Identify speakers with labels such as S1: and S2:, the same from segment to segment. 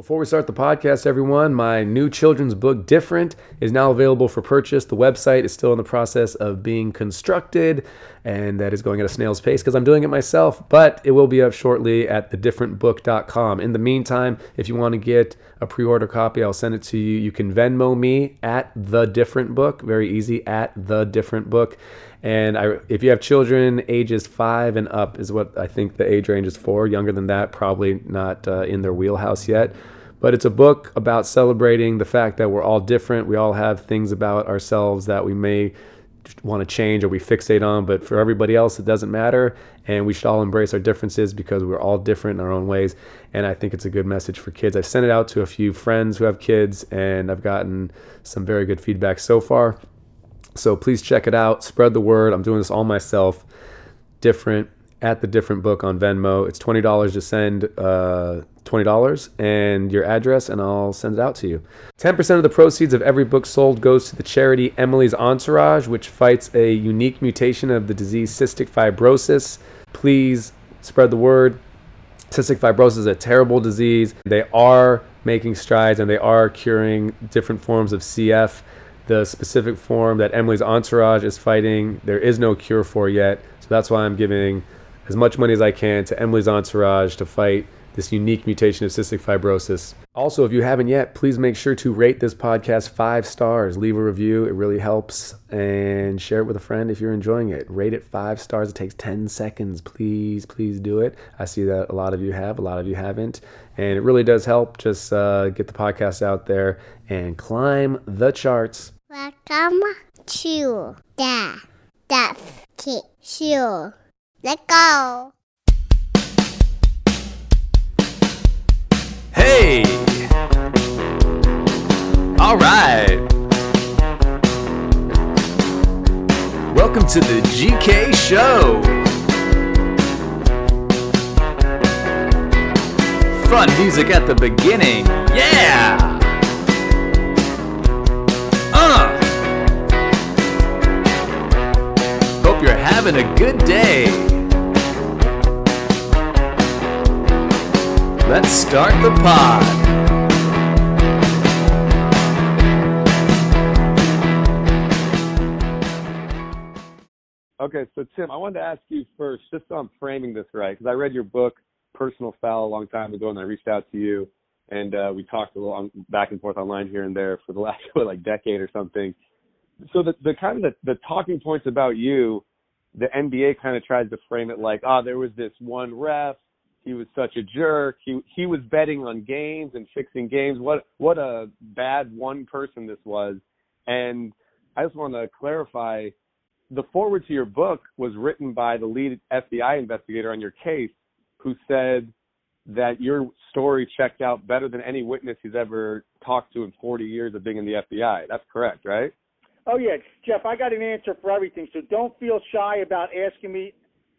S1: Before we start the podcast, everyone, my new children's book, Different, is now available for purchase. The website is still in the process of being constructed, and that is going at a snail's pace because I'm doing it myself, but it will be up shortly at thedifferentbook.com. In the meantime, if you want to get a pre order copy, I'll send it to you. You can Venmo me at The Different Book, very easy, at The Different Book. And I, if you have children ages five and up, is what I think the age range is for. Younger than that, probably not uh, in their wheelhouse yet. But it's a book about celebrating the fact that we're all different. We all have things about ourselves that we may want to change or we fixate on, but for everybody else, it doesn't matter. And we should all embrace our differences because we're all different in our own ways. And I think it's a good message for kids. I've sent it out to a few friends who have kids, and I've gotten some very good feedback so far. So please check it out. Spread the word. I'm doing this all myself. Different at the different book on Venmo. It's twenty dollars to send uh, twenty dollars and your address, and I'll send it out to you. Ten percent of the proceeds of every book sold goes to the charity Emily's Entourage, which fights a unique mutation of the disease cystic fibrosis. Please spread the word. Cystic fibrosis is a terrible disease. They are making strides and they are curing different forms of CF the specific form that Emily's entourage is fighting, there is no cure for yet. So that's why I'm giving as much money as I can to Emily's entourage to fight this unique mutation of cystic fibrosis. Also, if you haven't yet, please make sure to rate this podcast five stars. Leave a review, it really helps. And share it with a friend if you're enjoying it. Rate it five stars. It takes 10 seconds. Please, please do it. I see that a lot of you have, a lot of you haven't. And it really does help. Just uh, get the podcast out there and climb the charts.
S2: Welcome to the Geoff Keith Show. Let's go.
S1: Hey! All right. Welcome to the GK Show. Fun music at the beginning. Yeah! Hope you're having a good day. Let's start the pod.
S3: Okay, so Tim, I wanted to ask you first, just so I'm framing this right, because I read your book, Personal Foul, a long time ago, and I reached out to you, and uh, we talked a little on, back and forth online here and there for the last like decade or something. So the the kind of the, the talking points about you, the NBA kind of tries to frame it like, oh, there was this one ref, he was such a jerk, he he was betting on games and fixing games. What what a bad one person this was, and I just want to clarify the forward to your book was written by the lead FBI investigator on your case, who said that your story checked out better than any witness he's ever talked to in 40 years of being in the FBI. That's correct, right?
S4: Oh yeah, Geoff, I got an answer for everything. So don't feel shy about asking me.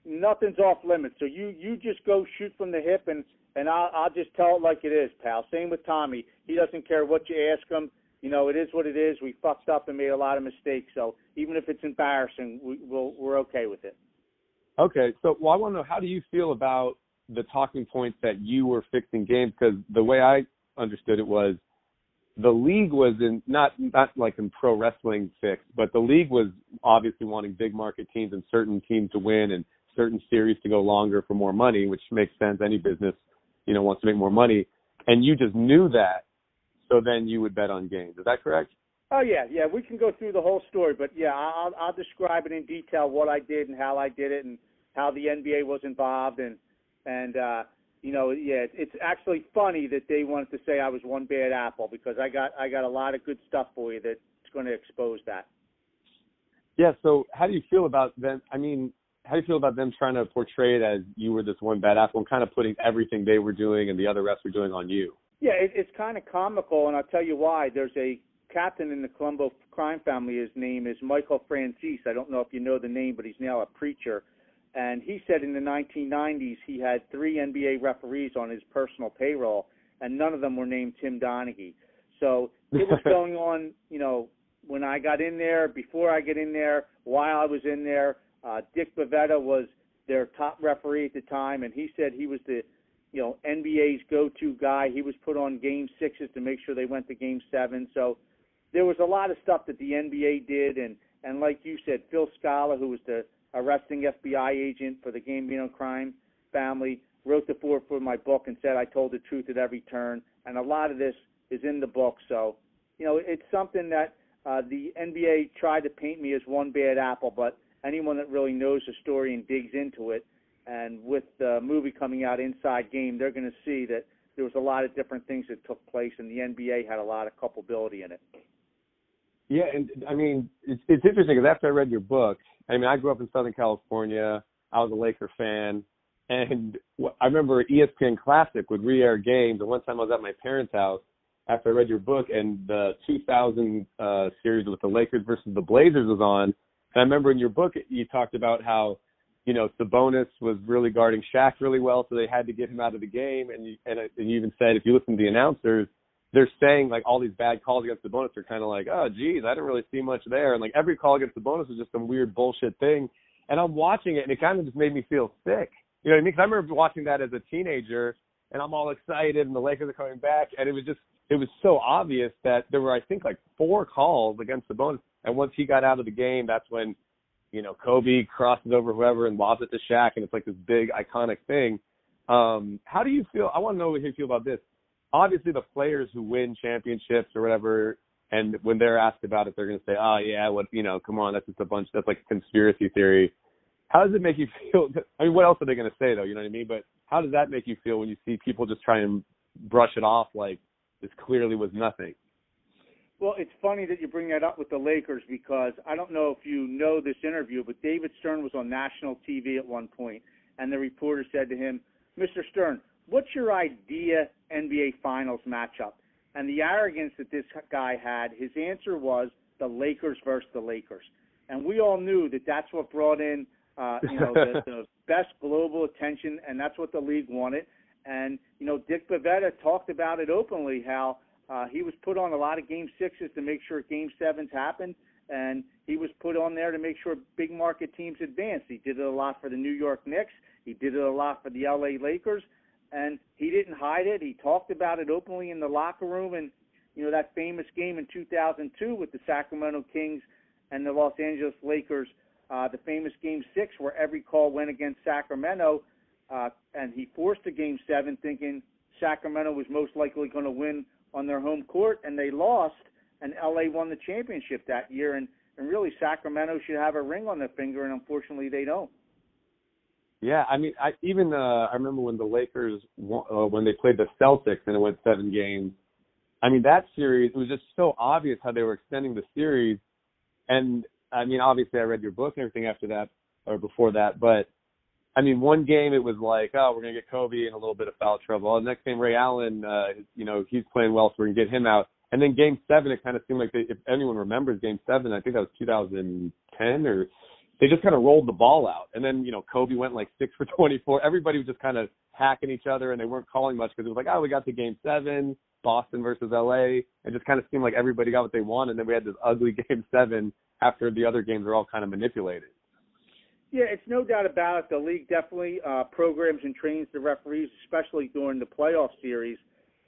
S4: Nothing's off limits. So you you just go shoot from the hip and and I'll I'll just tell it like it is, pal. Same with Tommy. He doesn't care what you ask him you know, it is what it is. We fucked up and made a lot of mistakes. So even if it's embarrassing, we, we'll, we're okay with it.
S3: Okay. So, well, I want to know how do you feel about the talking points that you were fixing games? Because the way I understood it was the league was in not not like in pro wrestling fix, but the league was obviously wanting big market teams and certain teams to win and certain series to go longer for more money, which makes sense. Any business, you know, wants to make more money, and you just knew that so then you would bet on games. Is that correct?
S4: Oh yeah, yeah. We can go through the whole story, but yeah, I'll I'll describe it in detail what I did and how I did it and how the NBA was involved and and uh you know, yeah, it's actually funny that they wanted to say I was one bad apple because I got I got a lot of good stuff for you that's going to expose that.
S3: Yeah. So how do you feel about them? I mean, how do you feel about them trying to portray it as you were this one bad apple and kind of putting everything they were doing and the other refs were doing on you?
S4: Yeah, it, it's kind of comical, and I'll tell you why. There's a captain in the Colombo crime family. His name is Michael Franzese. I don't know if you know the name, but he's now a preacher. And he said in the 1990s he had three NBA referees on his personal payroll, and none of them were named Tim Donaghy. So it was going on, you know, when I got in there, before I get in there, while I was in there. Uh, Dick Bavetta was their top referee at the time, and he said he was the you know NBA's go-to guy. He was put on game sixes to make sure they went to game seven. So there was a lot of stuff that the NBA did, and and like you said, Phil Scala, who was the arresting FBI agent for the Gambino crime family, wrote the foreword for my book and said I told the truth at every turn. And a lot of this is in the book. So, you know, it's something that uh, the NBA tried to paint me as one bad apple, but anyone that really knows the story and digs into it, and with the movie coming out Inside Game, they're going to see that there was a lot of different things that took place, and the NBA had a lot of culpability in it.
S3: Yeah, and I mean, it's it's interesting because after I read your book, I mean, I grew up in Southern California. I was a Laker fan, and I remember ESPN Classic would re-air games. And one time I was at my parents' house after I read your book, and the 2000 uh, series with the Lakers versus the Blazers was on. And I remember in your book you talked about how, you know, Sabonis was really guarding Shaq really well, so they had to get him out of the game. And you, and, and you even said if you listen to the announcers, they're saying like all these bad calls against Sabonis are kind of like, oh, geez, I didn't really see much there. And like every call against Sabonis is just some weird bullshit thing. And I'm watching it, and it kind of just made me feel sick. You know what I mean? Because I remember watching that as a teenager, and I'm all excited, and the Lakers are coming back, and it was just it was so obvious that there were I think like four calls against Sabonis, and once he got out of the game, that's when you know Kobe crosses over whoever and lobs it to Shaq, and it's like this big iconic thing. Um, how do you feel? I want to know what you feel about this. Obviously, the players who win championships or whatever, and when they're asked about it, they're going to say, "Oh yeah, what you know? Come on, that's just a bunch. That's like a conspiracy theory." How does it make you feel? I mean, what else are they going to say though? You know what I mean? But how does that make you feel when you see people just try and brush it off like this clearly was nothing?
S4: Well, it's funny that you bring that up with the Lakers because I don't know if you know this interview, but David Stern was on national TV at one point, and the reporter said to him, "Mr. Stern, what's your idea NBA Finals matchup?" And the arrogance that this guy had, his answer was the Lakers versus the Lakers. And we all knew that that's what brought in uh, you know, the, the best global attention, and that's what the league wanted. And you know, Dick Bavetta talked about it openly how uh, he was put on a lot of game sixes to make sure game sevens happened, and he was put on there to make sure big market teams advanced. He did it a lot for the New York Knicks. He did it a lot for the LA Lakers, and he didn't hide it. He talked about it openly in the locker room, and you know that famous game in 2002 with the Sacramento Kings and the Los Angeles Lakers uh, the famous Game Six, where every call went against Sacramento, uh, and he forced a Game Seven, thinking Sacramento was most likely going to win on their home court, and they lost, and LA won the championship that year. And and really, Sacramento should have a ring on their finger, and unfortunately, they don't.
S3: Yeah, I mean, I even uh, I remember when the Lakers uh, when they played the Celtics and it went seven games. I mean, that series it was just so obvious how they were extending the series, and I mean, obviously, I read your book and everything after that or before that, but I mean, one game it was like, oh, we're gonna get Kobe in a little bit of foul trouble. And next game, Ray Allen, uh, you know, he's playing well, so we're gonna get him out. And then game seven, it kind of seemed like they, if anyone remembers game seven, I think that was 2010 or they just kind of rolled the ball out. And then, you know, Kobe went like six for 24. Everybody was just kind of hacking each other and they weren't calling much because it was like, oh, we got to game seven, Boston versus LA. It just kind of seemed like everybody got what they wanted. And then we had this ugly game seven after the other games are all kind of manipulated.
S4: Yeah, it's no doubt about it. The league definitely uh, programs and trains the referees, especially during the playoff series,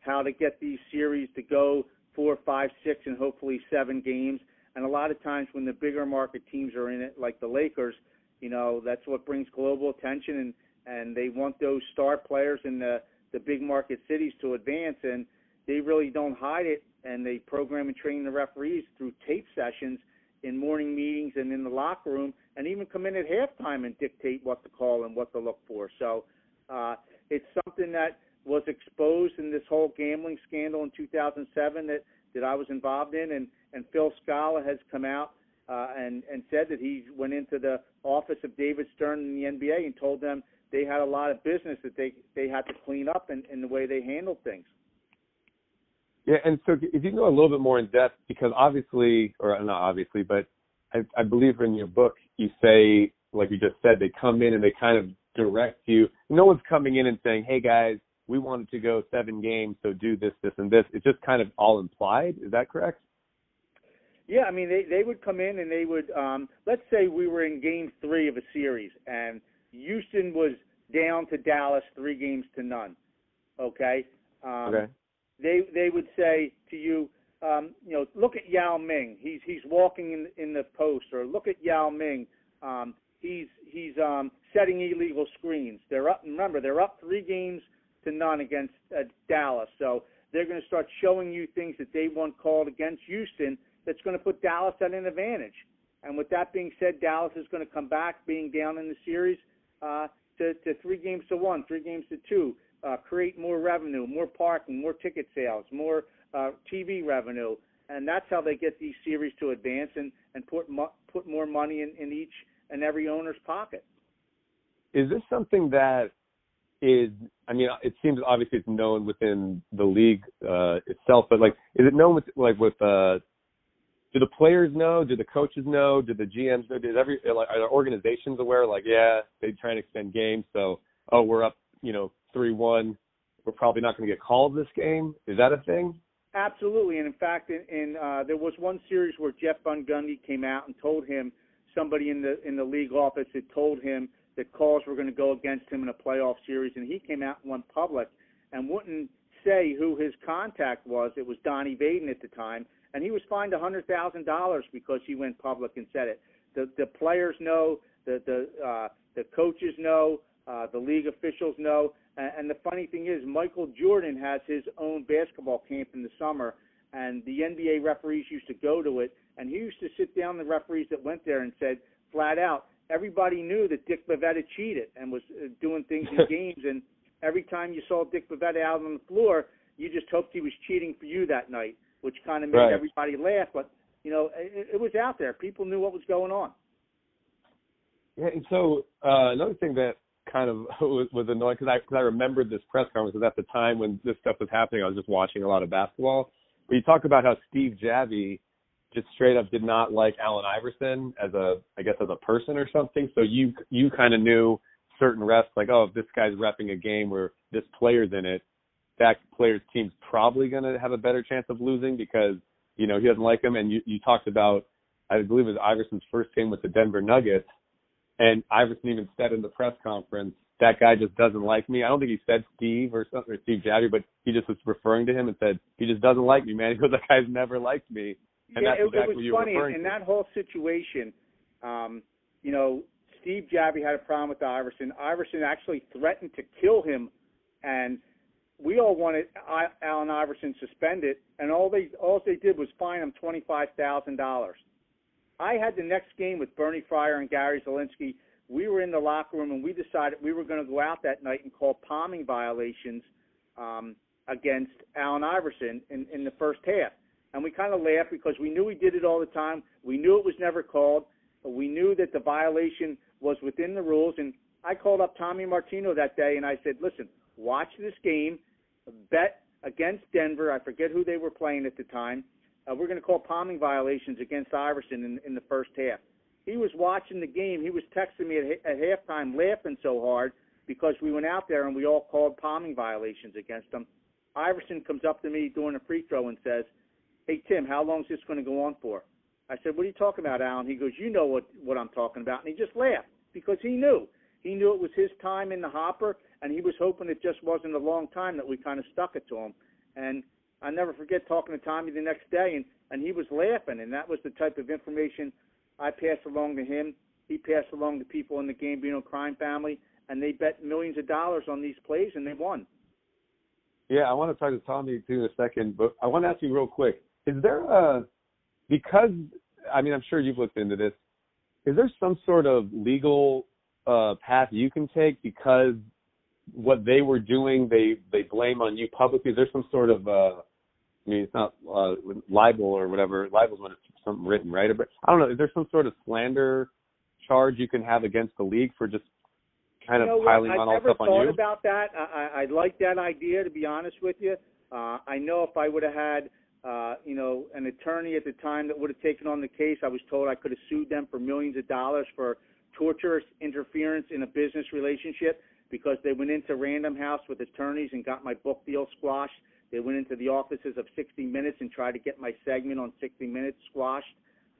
S4: how to get these series to go four, five, six, and hopefully seven games. And a lot of times when the bigger market teams are in it, like the Lakers, you know, that's what brings global attention, and and they want those star players in the the big market cities to advance, and they really don't hide it, and they program and train the referees through tape sessions in morning meetings and in the locker room, and even come in at halftime and dictate what to call and what to look for. So uh, it's something that was exposed in this whole gambling scandal in 2007 that that I was involved in, and and Phil Scala has come out uh, and and said that he went into the office of David Stern in the NBA and told them they had a lot of business that they they had to clean up in, in the way they handled things.
S3: Yeah, and so if you can go a little bit more in depth, because obviously, or not obviously, but I, I believe in your book you say, like you just said, they come in and they kind of direct you. No one's coming in and saying, "Hey guys, we wanted to go seven games, so do this, this, and this." It's just kind of all implied. Is that correct?
S4: Yeah, I mean they they would come in and they would um let's say we were in game 3 of a series and Houston was down to Dallas 3 games to none. Okay. Um,
S3: Okay.
S4: They they would say to you, um, you know, look at Yao Ming. He's he's walking in in the post, or look at Yao Ming. Um, he's he's um, setting illegal screens. They're up. And remember, they're up three games to none against uh, Dallas. So they're going to start showing you things that they want called against Houston. That's going to put Dallas at an advantage. And with that being said, Dallas is going to come back, being down in the series, uh, to, to three games to one, three games to two. Uh, create more revenue, more parking, more ticket sales, more uh, TV revenue, and that's how they get these series to advance and and put mo- put more money in, in each and every owner's pocket.
S3: Is this something that is? I mean, it seems obviously it's known within the league uh, itself, but like, is it known with like with uh, do the players know? Do the coaches know? Do the GMs know? Does every like, are the organizations aware? Like, yeah, they try and extend games, so oh, we're up, you know, three one. We're probably not going to get called this game. Is that a thing?
S4: Absolutely, and in fact, in, in uh, there was one series where Jeff Van Gundy came out and told him somebody in the in the league office had told him that calls were going to go against him in a playoff series, and he came out and went public and wouldn't say who his contact was. It was Donnie Vaden at the time, and he was fined a hundred thousand dollars because he went public and said it. The the players know, the the uh, the coaches know, uh, the league officials know, and, and the funny thing is, Michael Jordan has his own basketball camp in the summer, and the NBA referees used to go to it, and he used to sit down the referees that went there and said flat out, everybody knew that Dick Bavetta cheated and was uh, doing things in games, and every time you saw Dick Bavetta out on the floor, you just hoped he was cheating for you that night which kind of made
S3: Right.
S4: everybody laugh. But you know, it, it was out there. People knew what was going on.
S3: Yeah, and so uh, another thing that kind of was, was annoying because I cause I remembered this press conference because at the time when this stuff was happening, I was just watching a lot of basketball. But you talk about how Steve Javie just straight up did not like Allen Iverson as a, I guess, as a person or something. So you you kind of knew certain refs like, oh, if this guy's repping a game where this player's in it, that player's team's probably going to have a better chance of losing because you know he doesn't like him. And you you talked about, I believe it was Iverson's first game with the Denver Nuggets. And Iverson even said in the press conference, that guy just doesn't like me. I don't think he said Steve or something or Steve Javie, but he just was referring to him and said, he just doesn't like me, man. He goes, that guy's never liked me. And
S4: yeah,
S3: that's
S4: it,
S3: exactly
S4: it was
S3: you
S4: funny in
S3: to.
S4: that whole situation. Um, you know, Steve Javie had a problem with Iverson. Iverson actually threatened to kill him, and we all wanted Allen Iverson suspended, and all they all they did was fine him twenty five thousand dollars. I had the next game with Bernie Fryer and Gary Zielinski. We were in the locker room and we decided we were going to go out that night and call palming violations um, against Allen Iverson in, in the first half. And we kind of laughed because we knew he did it all the time. We knew it was never called. We knew that the violation was within the rules. And I called up Tommy Martino that day and I said, listen, watch this game, bet against Denver. I forget who they were playing at the time. Uh, we're going to call palming violations against Iverson in, in the first half. He was watching the game. He was texting me at, at halftime, laughing so hard because we went out there and we all called palming violations against him. Iverson comes up to me during a free throw and says, "Hey Tim, how long is this going to go on for?" I said, "What are you talking about, Allen?" He goes, "You know what what I'm talking about," and he just laughed because he knew he knew it was his time in the hopper, and he was hoping it just wasn't a long time that we kind of stuck it to him. And I never forget talking to Tommy the next day, and and he was laughing, and that was the type of information I passed along to him. He passed along to people in the Gambino crime family, and they bet millions of dollars on these plays, and they won.
S3: Yeah, I want to talk to Tommy too in a second, but I want to ask you real quick: Is there a because I mean I'm sure you've looked into this. Is there some sort of legal uh, path you can take because what they were doing they they blame on you publicly? Is there some sort of uh, I mean it's not uh, libel or whatever. Libel's when it's something written, right? But I don't know. Is there some sort of slander charge you can have against the league for just kind
S4: you know
S3: of piling on all
S4: never
S3: stuff on you
S4: thought
S3: you?
S4: about that. I, I, I like that idea, to be honest with you. Uh, I know if I would have had, uh, you know, an attorney at the time that would have taken on the case, I was told I could have sued them for millions of dollars for torturous interference in a business relationship because they went into Random House with attorneys and got my book deal squashed. They went into the offices of 60 Minutes and tried to get my segment on 60 Minutes squashed.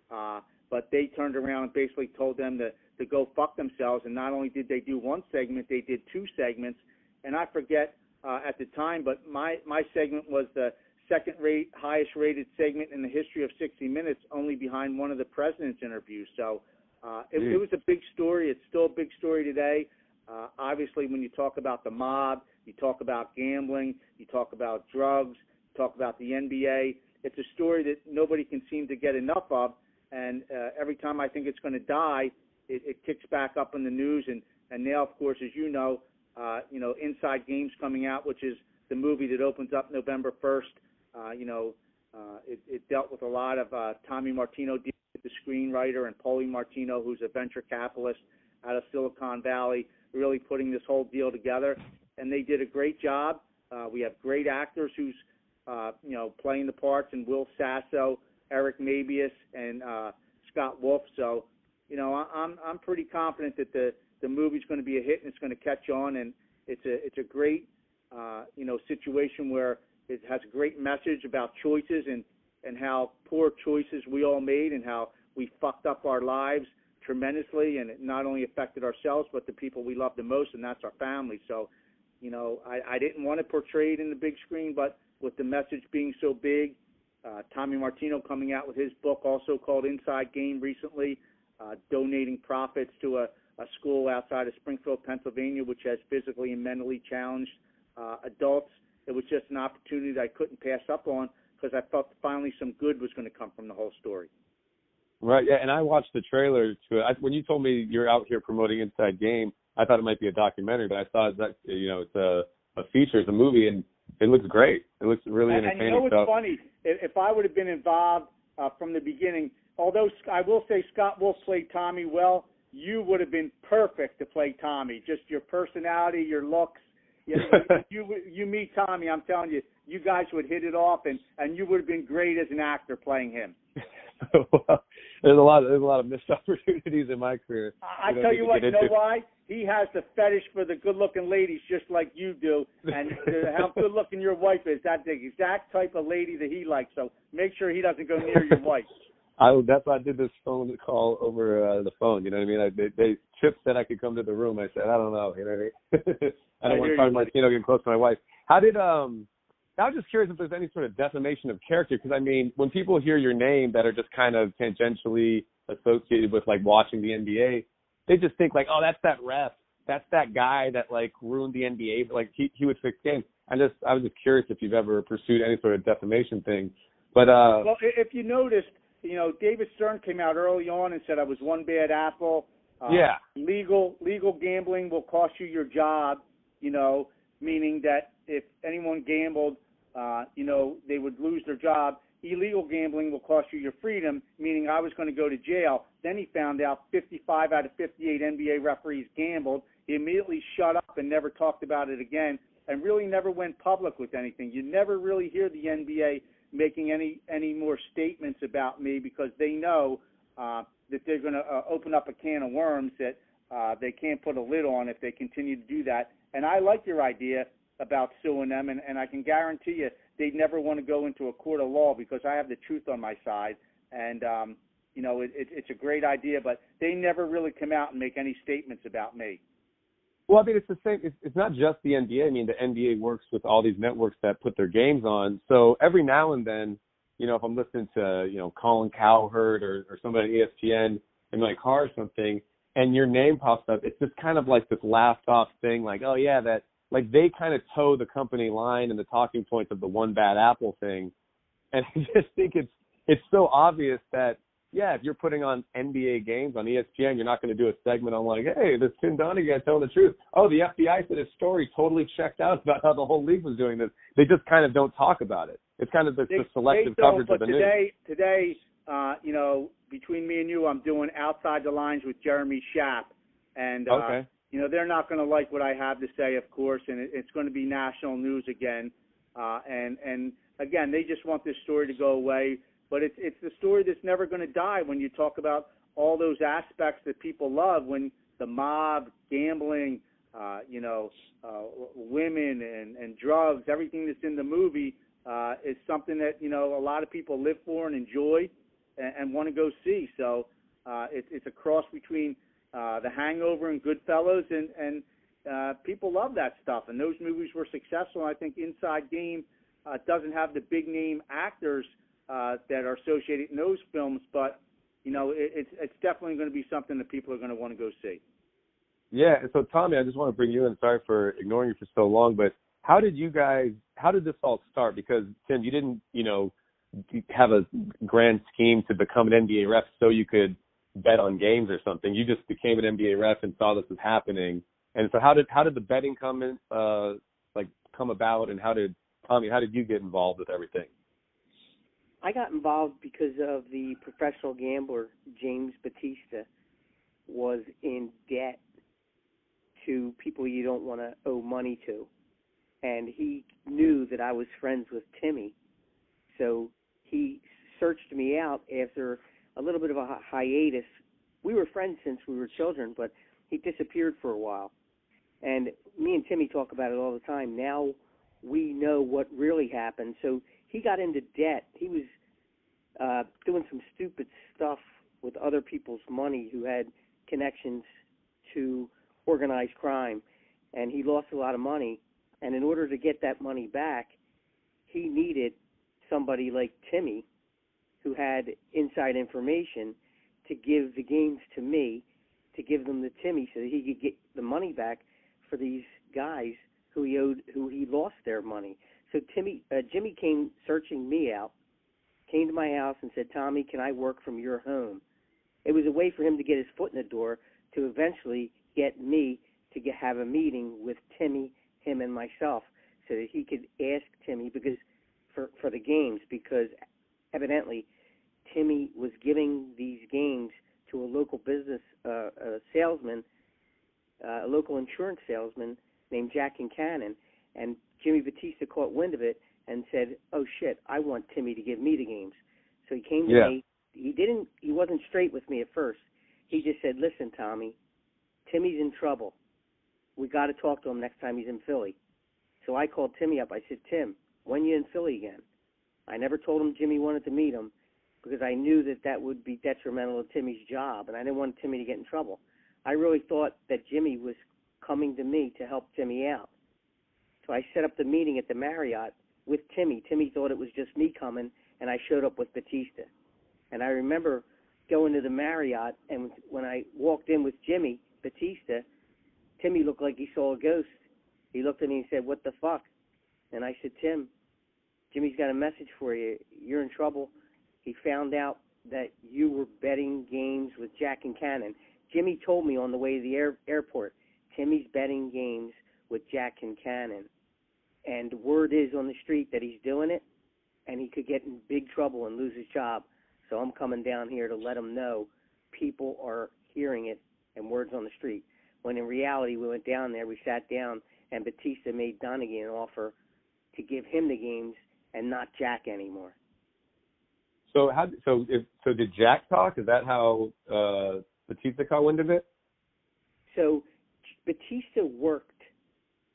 S4: Uh, but they turned around and basically told them to, to go fuck themselves. And not only did they do one segment, they did two segments. And I forget uh, at the time, but my my segment was the second rate highest rated segment in the history of 60 Minutes, only behind one of the president's interviews. So uh, it, it was a big story. It's still a big story today. Uh, obviously, when you talk about the mob, you talk about gambling, you talk about drugs, you talk about the NBA. It's a story that nobody can seem to get enough of. And uh, every time I think it's going to die, it, it kicks back up in the news. And, and now, of course, as you know, uh, you know, Inside Games coming out, which is the movie that opens up November 1st. Uh, you know, uh, it, it dealt with a lot of uh, Tommy Martino, the screenwriter, and Paulie Martino, who's a venture capitalist out of Silicon Valley, really putting this whole deal together. And they did a great job. Uh, we have great actors who's, uh, you know, playing the parts, and Will Sasso, Eric Mabius, and uh, Scott Wolf. So, you know, I, I'm I'm pretty confident that the the movie's going to be a hit and it's going to catch on, and it's a it's a great, uh, you know, situation where it has a great message about choices and and how poor choices we all made and how we fucked up our lives tremendously and it not only affected ourselves but the people we love the most and that's our family. So you know i i didn't want to portray it in the big screen but with the message being so big uh tommy martino coming out with his book also called inside game recently uh donating profits to a a school outside of springfield pennsylvania which has physically and mentally challenged uh adults. It was just an opportunity that i couldn't pass up on because i felt finally some good was going to come from the whole story
S3: Right. Yeah. And I watched the trailer to it. I, when you told me you're out here promoting Inside Game, I thought it might be a documentary, but I saw that you know it's a a feature, it's a movie, and it looks great. It looks really entertaining.
S4: And you know what's
S3: stuff.
S4: funny? If, I would have been involved uh, from the beginning, although I will say Scott Wolf played Tommy well, you would have been perfect to play Tommy. Just your personality, your looks. You, you you meet Tommy, I'm telling you, you guys would hit it off, and and you would have been great as an actor playing him.
S3: Well, there's a lot. Of, there's a lot of missed opportunities in my career.
S4: I, I tell you what, you know why? He has the fetish for the good-looking ladies, just like you do, and how good-looking your wife is. That's the exact type of lady that he likes. So make sure he doesn't go near your wife.
S3: I that's why I did this phone call over uh, the phone. You know what I mean? I, they, they Chip said I could come to the room. I said I don't know. You know what I mean? I don't
S4: I
S3: want Tommy Martino getting close to my wife. How did um I was just curious if there's any sort of defamation of character because I mean, when people hear your name that are just kind of tangentially associated with like watching the NBA, they just think like, oh, that's that ref, that's that guy that like ruined the NBA, but like he he would fix games. I just I was just curious if you've ever pursued any sort of defamation thing. But uh
S4: well, if you noticed, you know, David Stern came out early on and said I was one bad apple. Uh,
S3: yeah.
S4: Legal legal gambling will cost you your job. You know, meaning that if anyone gambled uh, you know, they would lose their job. Illegal gambling will cost you your freedom, meaning I was going to go to jail. Then he found out 55 out of 58 NBA referees gambled. He immediately shut up and never talked about it again, and really never went public with anything. You never really hear the NBA making any any more statements about me because they know uh, that they're going to uh, open up a can of worms that uh, they can't put a lid on if they continue to do that. And I like your idea about suing them, and, and I can guarantee you they'd never want to go into a court of law because I have the truth on my side. And um, you know, it, it, it's a great idea, but they never really come out and make any statements about me.
S3: Well, I mean, it's the same. It's, it's not just the NBA. I mean, the NBA works with all these networks that put their games on. So every now and then, you know, if I'm listening to, you know, Colin Cowherd or, or somebody at ESPN in my car or something, and your name pops up, it's just kind of like this laughed off thing, like, oh yeah, that like they kind of toe the company line and the talking points of the one bad apple thing. And I just think it's it's so obvious that yeah, if you're putting on NBA games on ESPN, you're not going to do a segment on like, hey, this Tim Donaghy guy telling the truth. Oh, the FBI said his story totally checked out about how the whole league was doing this. They just kind of don't talk about it. It's kind of the,
S4: they,
S3: the selective
S4: they
S3: coverage
S4: but
S3: of the
S4: today,
S3: news.
S4: Today, uh, you know, between me and you, I'm doing outside the lines with Jeremy Schaap, and uh,
S3: okay
S4: you know they're not going to like what I have to say, of course, and it, it's going to be national news again. Uh, and and again, they just want this story to go away. But it's it's the story that's never going to die when you talk about all those aspects that people love when the mob, gambling, uh, you know, uh, women and and drugs, everything that's in the movie uh, is something that you know a lot of people live for and enjoy and, and want to go see. So uh, it's it's a cross between uh, The Hangover and Goodfellas, and and uh, people love that stuff, and those movies were successful. I think Inside Game uh, doesn't have the big name actors uh, that are associated in those films, but you know, it, it's it's definitely going to be something that people are going to want to go see.
S3: Yeah, so Tommy, I just want to bring you in. Sorry for ignoring you for so long, but how did you guys? How did this all start? Because Tim, you didn't, you know, have a grand scheme to become an NBA ref so you could bet on games or something. You just became an NBA ref and saw this was happening. And so, how did how did the betting come in, uh, like come about, and how did Tommy? How did you get involved with everything?
S5: I got involved because of the professional gambler James Battista was in debt to people you don't want to owe money to. And he knew that I was friends with Timmy. So he searched me out after a little bit of a hiatus. We were friends since we were children, but he disappeared for a while. And me and Timmy talk about it all the time. Now we know what really happened. So he got into debt. He was uh, doing some stupid stuff with other people's money who had connections to organized crime, and he lost a lot of money. And in order to get that money back, he needed somebody like Timmy, who had inside information, to give the games to me, to give them to Timmy, so that he could get the money back for these guys who he owed, who he lost their money. So Timmy, uh, Jimmy came searching me out, came to my house and said, "Tommy, can I work from your home?" It was a way for him to get his foot in the door to eventually get me to get, have a meeting with Timmy, him, and myself, so that he could ask Timmy because for for the games because evidently Timmy was giving these games to a local business uh, a salesman, uh, a local insurance salesman named Jack Concannon, and Jimmy Battista caught wind of it and said, "Oh shit, I want Timmy to give me the games." So he came to
S3: Yeah.
S5: me. He didn't. He wasn't straight with me at first. He just said, "Listen, Tommy, Timmy's in trouble. We got to talk to him next time he's in Philly." So I called Timmy up. I said, "Tim, when you in Philly again?" I never told him Jimmy wanted to meet him because I knew that that would be detrimental to Timmy's job, and I didn't want Timmy to get in trouble. I really thought that Jimmy was coming to me to help Timmy out. So I set up the meeting at the Marriott with Timmy. Timmy thought it was just me coming, and I showed up with Battista. And I remember going to the Marriott, and when I walked in with Jimmy Battista, Timmy looked like he saw a ghost. He looked at me and said, "What the fuck?" And I said, "Tim, Jimmy's got a message for you. You're in trouble. He found out that you were betting games with Jack Concannon. Jimmy told me on the way to the air, airport, Timmy's betting games with Jack Concannon. And word is on the street that he's doing it, and he could get in big trouble and lose his job. So I'm coming down here to let him know people are hearing it and words on the street. When in reality, we went down there, we sat down, and Battista made Donaghy an offer to give him the games and not Jack anymore.
S3: So how? So if so, did Jack talk? Is that how uh, Battista caught wind of it?
S5: So Battista worked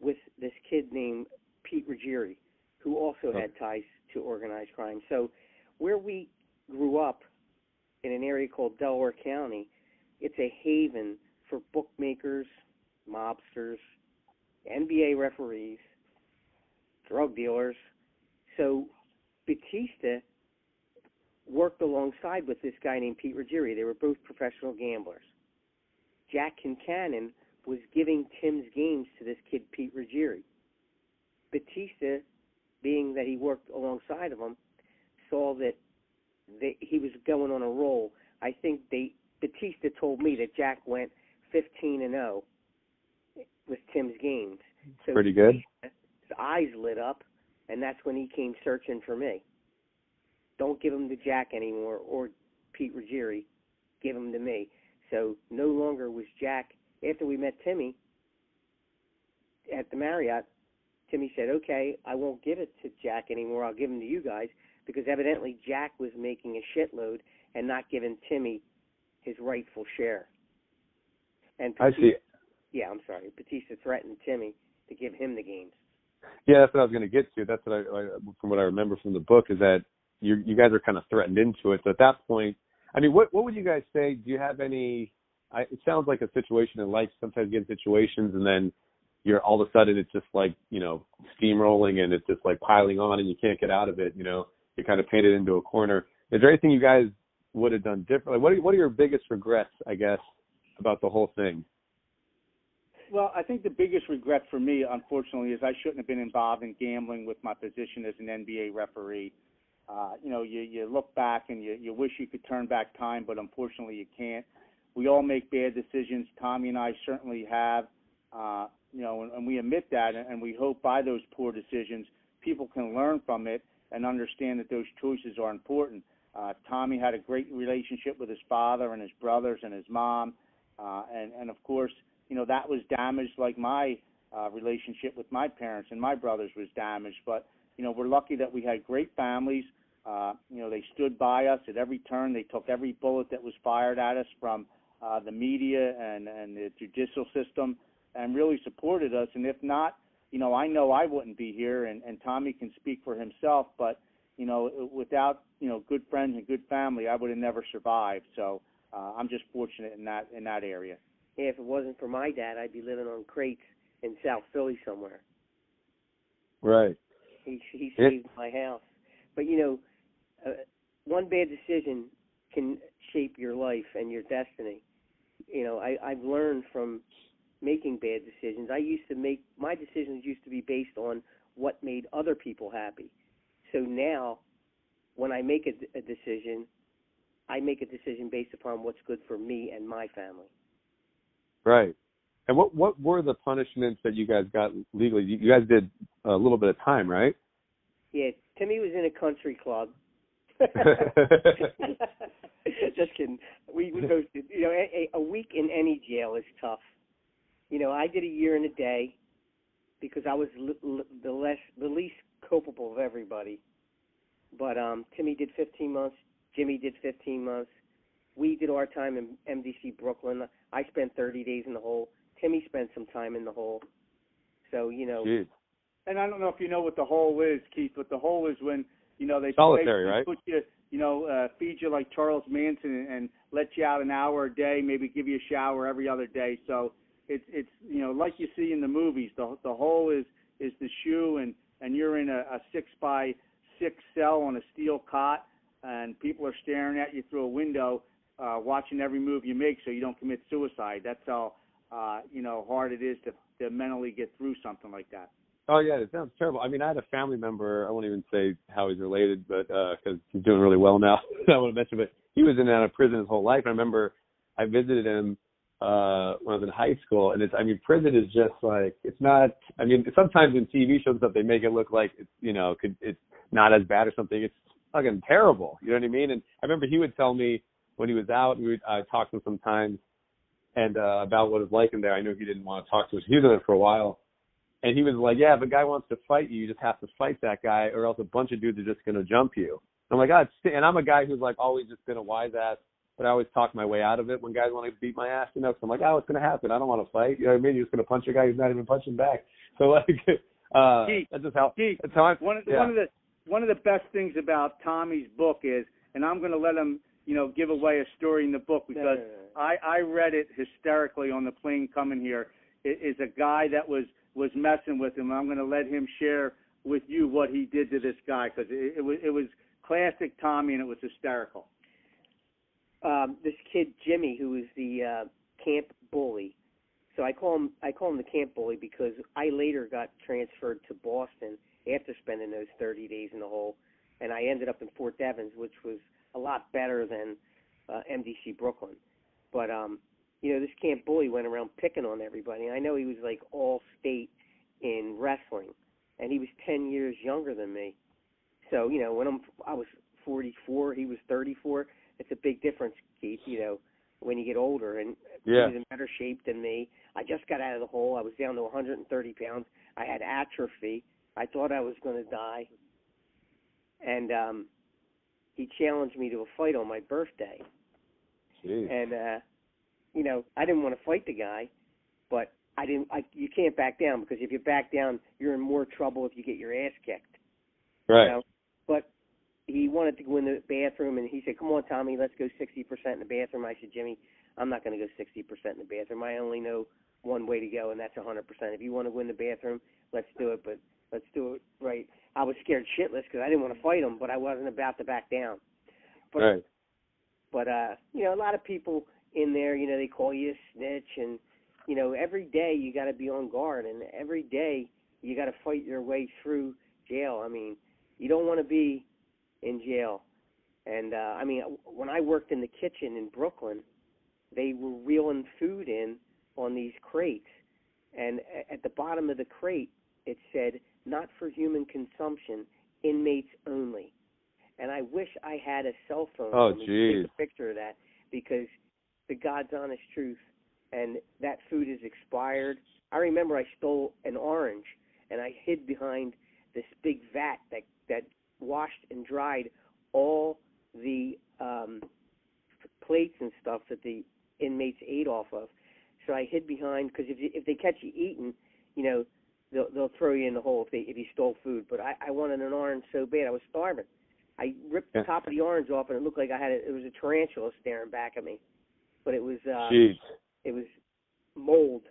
S5: with this kid named Pete Ruggieri, who also had ties to organized crime. So where we grew up in an area called Delaware County, it's a haven for bookmakers, mobsters, NBA referees, drug dealers. So Battista worked alongside with this guy named Pete Ruggieri. They were both professional gamblers. Jack Concannon was giving Tim's games to this kid Pete Ruggieri. Battista, being that he worked alongside of him, saw that they, he was going on a roll. I think they Battista told me that Jack went 15 and 0 with Tim's games. So
S3: Pretty good.
S5: his eyes lit up, and that's when he came searching for me. Don't give him to Jack anymore or Pete Ruggieri. Give him to me. So no longer was Jack. After we met Timmy at the Marriott, Timmy said, "Okay, I won't give it to Jack anymore. I'll give him to you guys." Because evidently Jack was making a shitload and not giving Timmy his rightful share. And
S3: I see.
S5: yeah, I'm sorry. Battista threatened Timmy to give him the games.
S3: Yeah, that's what I was going to get to. That's what I, I from what I remember from the book is that you you guys are kind of threatened into it. So at that point, I mean, what what would you guys say? Do you have any? I, it sounds like a situation in life. Sometimes you get situations and then you're all of a sudden it's just like you know steamrolling and it's just like piling on and you can't get out of it. You know, you're kind of painted into a corner. Is there anything you guys would have done differently? What are, what are your biggest regrets, I guess, about the whole thing?
S4: Well, I think the biggest regret for me, unfortunately, is I shouldn't have been involved in gambling with my position as an NBA referee. Uh, you know, you you look back and you you wish you could turn back time, but unfortunately you can't. We all make bad decisions. Tommy and I certainly have. Uh, you know, and, and we admit that, and we hope by those poor decisions, people can learn from it and understand that those choices are important. Uh, Tommy had a great relationship with his father and his brothers and his mom, uh, and and of course, you know that was damaged like my uh, relationship with my parents and my brothers was damaged. But you know we're lucky that we had great families. Uh, you know they stood by us at every turn. They took every bullet that was fired at us from uh, the media and and the judicial system, and really supported us. And if not, you know I know I wouldn't be here, and, and Tommy can speak for himself. But you know without you know good friends and good family, I would have never survived. So uh, I'm just fortunate in that in that area
S5: if it wasn't for my dad, I'd be living on crates in South Philly somewhere.
S3: Right.
S5: He he saved yeah. my house. But you know, uh, one bad decision can shape your life and your destiny. You know, I I've learned from making bad decisions. I used to make my decisions used to be based on what made other people happy. So now, when I make a, a decision, I make a decision based upon what's good for me and my family.
S3: Right. And what what were the punishments that you guys got legally? You guys did a little bit of time, right?
S5: Yeah, Timmy was in a country club. Just kidding. We we hosted. You know, a, a week in any jail is tough. You know, I did a year and a day because I was l- l- the less the least culpable of everybody. But um Timmy did 15 months. Jimmy did 15 months. We did our time in MDC Brooklyn. I spent 30 days in the hole. Timmy spent some time in the hole. So you know.
S3: Jeez.
S4: And I don't know if you know what the hole is, Keith, but the hole is when you know they
S3: solitary,
S4: they
S3: right?
S4: Put you, you know, uh, feed you like Charles Manson and, and let you out an hour a day, maybe give you a shower every other day. So it's it's you know like you see in the movies. The the hole is is the shoe, and and you're in a, a six by six cell on a steel cot, and people are staring at you through a window uh, watching every move you make so you don't commit suicide. That's how uh, you know hard it is to to mentally get through something like that.
S3: Oh yeah, it sounds terrible. I mean, I had a family member. I won't even say how he's related, but because uh, he's doing really well now, I want to mention. But he was in and out of prison his whole life. I remember I visited him uh when I was in high school, and it's. I mean, prison is just like it's not. I mean, sometimes in TV shows and stuff they make it look like it's you know could it's not as bad or something. It's fucking terrible. You know what I mean? And I remember he would tell me when he was out, we would uh, talk to him sometimes and uh, about what it's like in there. I knew he didn't want to talk to us. He was in it for a while, and he was like, "Yeah, if a guy wants to fight you, you just have to fight that guy, or else a bunch of dudes are just gonna jump you." I'm like, God, and I'm a guy who's like always just been a wise ass, but I always talk my way out of it when guys want to beat my ass, you know. Cause I'm like, oh, it's gonna happen. I don't want to fight. You know what I mean? You're just gonna punch a guy who's not even punching back. So like, uh,
S4: Keith,
S3: that's just how. That's how I.
S4: One of the,
S3: yeah.
S4: one of the one of the best things about Tommy's book is, and I'm going to let him you know, give away a story in the book because I I read it hysterically on the plane coming here. It is a guy that was was messing with him. I'm going to let him share with you what he did to this guy because it, it was it was classic Tommy and it was hysterical.
S5: Um, this kid Jimmy, who was the uh, camp bully. So I call him I call him the camp bully because I later got transferred to Boston after spending those 30 days in the hole, and I ended up in Fort Devens, which was a lot better than uh, MDC Brooklyn. But um, you know, this camp bully went around picking on everybody. And I know he was like all state in wrestling, and he was ten years younger than me. So you know, when I'm I was 44, he was 34. It's a big difference, Keith. You know, when you get older, and
S3: yeah.
S5: he was in better shape than me. I just got out of the hole. I was down to 130 pounds. I had atrophy. I thought I was going to die. And um he challenged me to a fight on my birthday.
S3: Jeez.
S5: And uh you know, I didn't want to fight the guy, but I didn't I you can't back down because if you back down, you're in more trouble if you get your ass kicked.
S3: Right.
S5: You know? But he he wanted to go in the bathroom, and he said, "Come on, Tommy, let's go 60% in the bathroom." I said, "Jimmy, I'm not going to go 60% in the bathroom. I only know one way to go, and that's 100%. If you want to go in the bathroom, let's do it, but let's do it right." I was scared shitless because I didn't want to fight him, but I wasn't about to back down. But
S3: right.
S5: but uh, you know, a lot of people in there, you know, they call you a snitch, and you know, every day you got to be on guard, and every day you got to fight your way through jail. I mean, you don't want to be in jail. And uh, I mean, when I worked in the kitchen in Brooklyn, they were reeling food in on these crates, and at the bottom of the crate it said, "Not for human consumption, inmates only." And I wish I had a cell phone
S3: Oh,
S5: to
S3: jeez.
S5: take a picture of that because the God's honest truth, and that food is expired. I remember I stole an orange and I hid behind this big vat that that washed and dried all the um plates and stuff that the inmates ate off of. So I hid behind because if you, if they catch you eating, you know, they'll they'll throw you in the hole if they if you stole food. But I I wanted an orange so bad I was starving. I ripped the top of the orange off and it looked like I had a, it was a tarantula staring back at me. But it was uh
S3: Jeez.
S5: it was mold.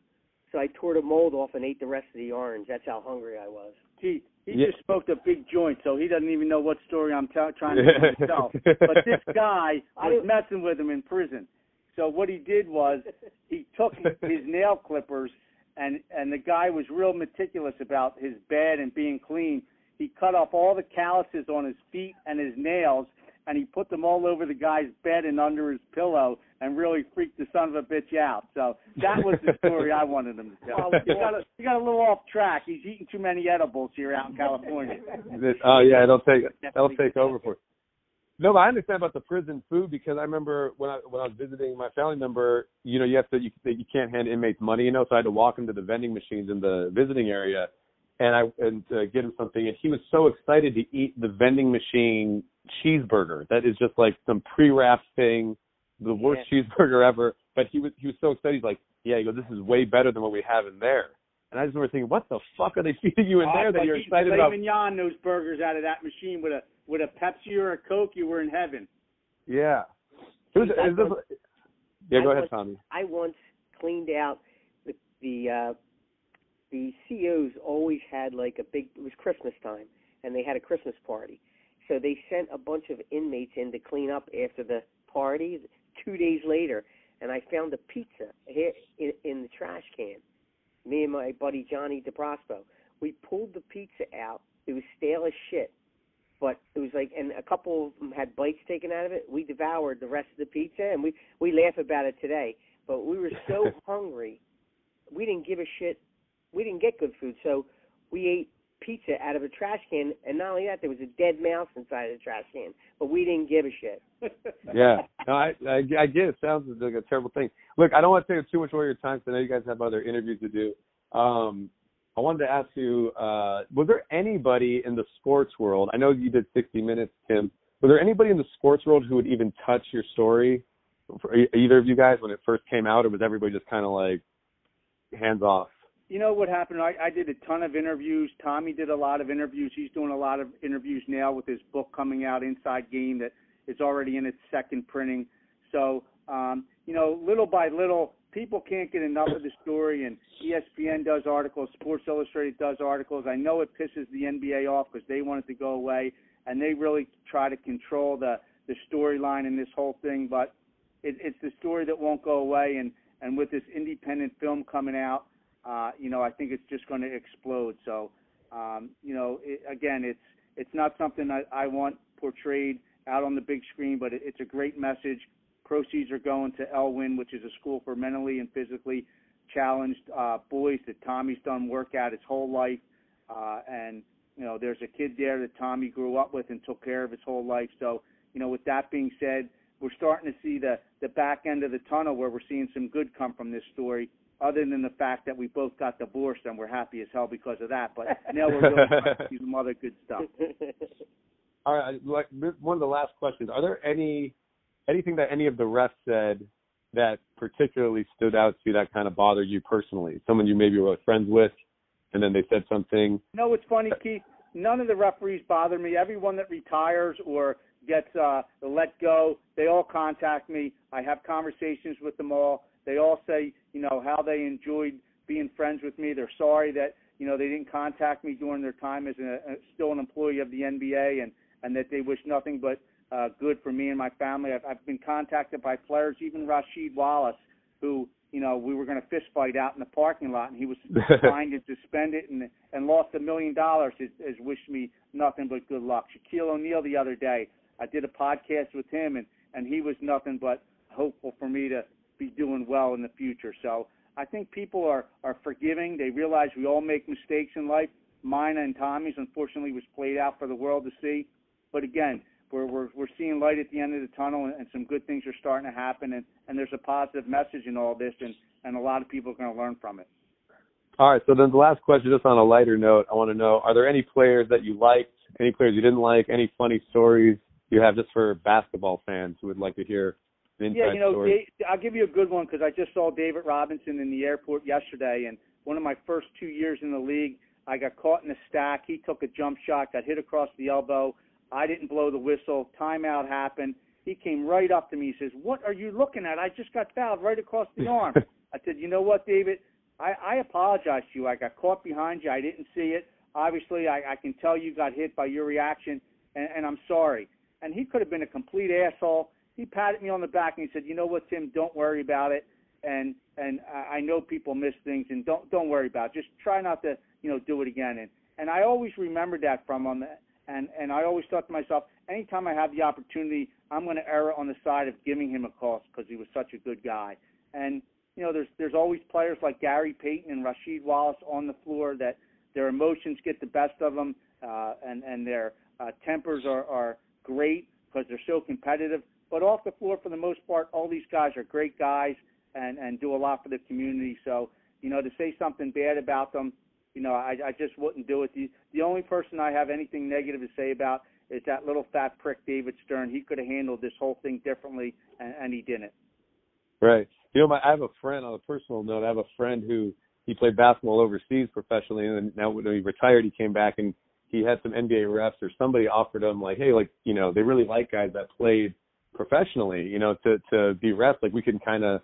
S5: So I tore the mold off and ate the rest of the orange. That's how hungry I was.
S4: Gee, he
S3: Yeah.
S4: just smoked a big joint, so he doesn't even know what story I'm t- trying to tell himself. But this guy
S5: I
S4: was messing with him in prison. So what he did was he took his nail clippers and and the guy was real meticulous about his bed and being clean. He cut off all the calluses on his feet and his nails and he put them all over the guy's bed and under his pillow and really freaked the son of a bitch out. So that was the story I wanted him to tell.
S5: Oh,
S4: You got a, you got a little off track. He's eating too many edibles here out in California.
S3: That- oh yeah, it'll take that'll take over for. No, but I understand about the prison food because I remember when I when I was visiting my family member, you know, you have to you, you can't hand inmates money, you know, so I had to walk him to the vending machines in the visiting area, and I and uh, get him something, and he was so excited to eat the vending machine cheeseburger. That is just like some pre-wrapped thing, the worst cheeseburger ever. But he was he was so excited. He's like, yeah, he goes, this is way better than what we have in there. And I just remember thinking, what the fuck are they feeding you in
S4: Oh,
S3: there that you're
S4: you
S3: excited
S4: filet
S3: about?
S4: mignon those burgers out of that machine with a with a Pepsi or a Coke, you were in heaven.
S3: Yeah. It was,
S5: I
S3: is this,
S5: once-
S3: yeah,
S5: I
S3: go ahead,
S5: once-
S3: Tommy.
S5: I once cleaned out the the uh the COs always had like a big it was Christmas time and they had a Christmas party. So they sent a bunch of inmates in to clean up after the party 2 days later and I found a pizza here in, in the trash can. Me and my buddy Johnny DeProspo. We pulled the pizza out. It was stale as shit. But it was like, and a couple of them had bites taken out of it. We devoured the rest of the pizza, and we we laugh about it today. But we were so hungry, we didn't give a shit. We didn't get good food, so we ate pizza out of a trash can. And not only that, there was a dead mouse inside the trash can, but we didn't give a shit.
S3: Yeah. No, I, I I get it. Sounds like a terrible thing. Look, I don't want to take up too much of your time because I know you guys have other interviews to do. Um, I wanted to ask you, uh, was there anybody in the sports world? I know you did 60 Minutes, Tim. Was there anybody in the sports world who would even touch your story for either of you guys when it first came out, or was everybody just kind of like hands off?
S4: You know what happened? I, I did a ton of interviews. Tommy did a lot of interviews. He's doing a lot of interviews now with his book coming out, Inside Game, that is already in its second printing. So, um, you know, little by little, people can't get enough of the story, and ESPN does articles, Sports Illustrated does articles. I know it pisses the NBA off because they want it to go away, and they really try to control the the storyline in this whole thing. But it, it's the story that won't go away, and and with this independent film coming out, uh, you know, I think it's just going to explode. So, um, you know, it, again, it's it's not something I, I want portrayed out on the big screen, but it, it's a great message. Proceeds are going to Elwyn, which is a school for mentally and physically challenged uh, boys that Tommy's done work at his whole life, uh, and you know, there's a kid there that Tommy grew up with and took care of his whole life. So, you know, with that being said, we're starting to see the the back end of the tunnel where we're seeing some good come from this story. Other than the fact that we both got divorced and we're happy as hell because of that, but now we're really starting to see some other good stuff.
S3: All right, like one of the last questions. Are there any anything that any of the refs said that particularly stood out to you that kind of bothered you personally? Someone you maybe were friends with, and then they said something.
S4: No, it's funny, Keith. none of the referees bother me. Everyone that retires or gets uh, let go, they all contact me. I have conversations with them all. They all say, you know, how they enjoyed being friends with me. They're sorry that you know they didn't contact me during their time as a, a, still an employee of the NBA, and and that they wish nothing but uh, good for me and my family. I've, I've been contacted by players, even Rasheed Wallace, who you know we were going to fist fight out in the parking lot, and he was fined and suspended and and lost a million dollars. Has, has wished me nothing but good luck. Shaquille O'Neal the other day, I did a podcast with him, and and he was nothing but hopeful for me to be doing well in the future. So I think people are are forgiving. They realize we all make mistakes in life. Mine and Tommy's unfortunately was played out for the world to see. But again, we're we're we're seeing light at the end of the tunnel, and, and some good things are starting to happen, and and there's a positive message in all this, and and a lot of people are going to learn from it.
S3: All right. So then the last question, just on a lighter note, I want to know: Are there any players that you liked? Any players you didn't like? Any funny stories you have just for basketball fans who would like to hear
S4: Yeah, you know,
S3: story?
S4: Dave, I'll give you a good one because I just saw David Robinson in the airport yesterday, and one of my first two years in the league, I got caught in a stack. He took a jump shot, got hit across the elbow. I didn't blow the whistle. Timeout happened. He came right up to me. He says, "What are you looking at? I just got fouled right across the arm." I said, "You know what, David? I, I apologize to you. I got caught behind you. I didn't see it. Obviously, I, I can tell you got hit by your reaction, and, and I'm sorry." And he could have been a complete asshole. He patted me on the back and he said, "You know what, Tim? Don't worry about it. And and I know people miss things, and don't don't worry about it. Just try not to, you know, do it again." And and I always remembered that from him. And and I always thought to myself, anytime I have the opportunity, I'm going to err on the side of giving him a call because he was such a good guy. And you know, there's there's always players like Gary Payton and Rasheed Wallace on the floor that their emotions get the best of them, uh, and and their uh, tempers are are great because they're so competitive. But off the floor, for the most part, all these guys are great guys and and do a lot for the community. So you know, to say something bad about them, you know, I I just wouldn't do it. The the only person I have anything negative to say about is that little fat prick David Stern. He could have handled this whole thing differently, and, and he didn't.
S3: Right. You know, my, I have a friend on a personal note. I have a friend who he played basketball overseas professionally, and now when he retired, he came back and he had some NBA refs or somebody offered him like, hey, like you know, they really like guys that played professionally, you know, to to be refs. Like we can kind of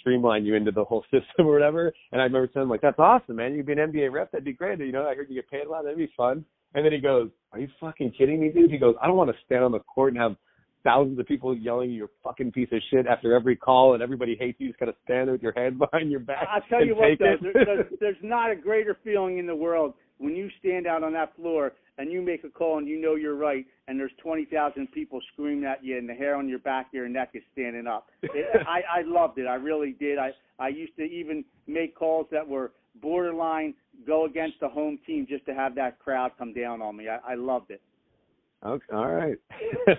S3: streamline you into the whole system or whatever. And I remember telling him like, that's awesome, man. You'd be an NBA ref. That'd be great. You know, I heard you get paid a lot. That'd be fun. And then he goes, are you fucking kidding me, dude? He goes, I don't want to stand on the court and have thousands of people yelling you're fucking piece of shit after every call and everybody hates you. You just gotta stand there with your hands behind your back.
S4: I'll tell you what, though, there, there's, there's not a greater feeling in the world when you stand out on that floor and you make a call and you know you're right, and there's 20,000 people screaming at you, and the hair on your back of your neck is standing up. It, I, I loved it. I really did. I, I used to even make calls that were borderline go against the home team just to have that crowd come down on me. I, I loved it.
S3: Okay, all right.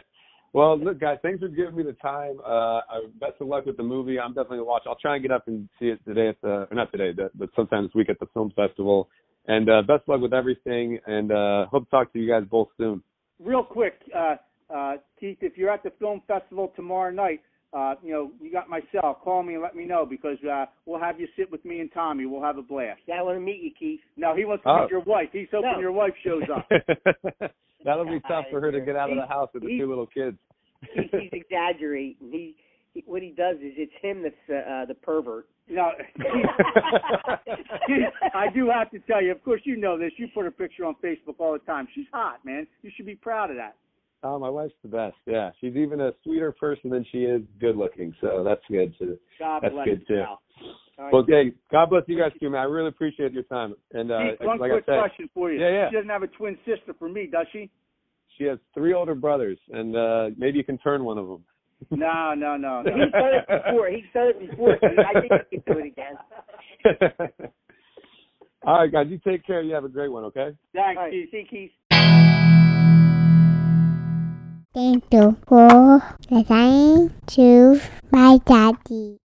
S3: well, look, guys, thanks for giving me the time. Uh, uh, best of luck with the movie. I'm definitely gonna watch. I'll try and get up and see it today at the, or not today, but but sometime this week at the film festival. And uh, best luck with everything. And uh, hope to talk to you guys both soon.
S4: real quick, uh, uh, Keith, if you're at the film festival tomorrow night, uh, you know, you got my cell. Call me and let me know because uh, we'll have you sit with me and Tommy. We'll have a blast.
S5: Yeah, I want to meet you, Keith.
S4: No, he wants to
S3: Oh.
S4: meet your wife. He's hoping
S5: No.
S4: your wife shows up.
S3: That'll be tough for her to get out of the house with the
S5: he's-
S3: two little kids.
S5: He's, he's exaggerating. He, he what he does is it's him that's uh, the pervert.
S4: No, I do have to tell you. Of course, you know this. You put a picture on Facebook all the time. She's hot, man. You should be proud of that.
S3: Oh, my wife's the best. Yeah, she's even a sweeter person than she is good looking. So that's good too.
S4: God
S3: That's
S4: bless
S3: good,
S4: you.
S3: too.
S4: pal. All right.
S3: Well, okay. God bless you guys too, man. I really appreciate your time. And uh,
S4: Keith, one
S3: like
S4: quick
S3: I said,
S4: question for you.
S3: Yeah, yeah.
S4: She doesn't have a twin sister for me, does she?
S3: she has three older brothers, and uh maybe you can turn one of them.
S4: No, no, no, no.
S5: He's done it before. He's done it before. I think he can do it again.
S3: All right, guys. You take care. You have a great one. Okay.
S4: Thanks,
S5: All right,
S4: Keith.
S5: see, Keith.
S2: Thank you for listening to my daddy.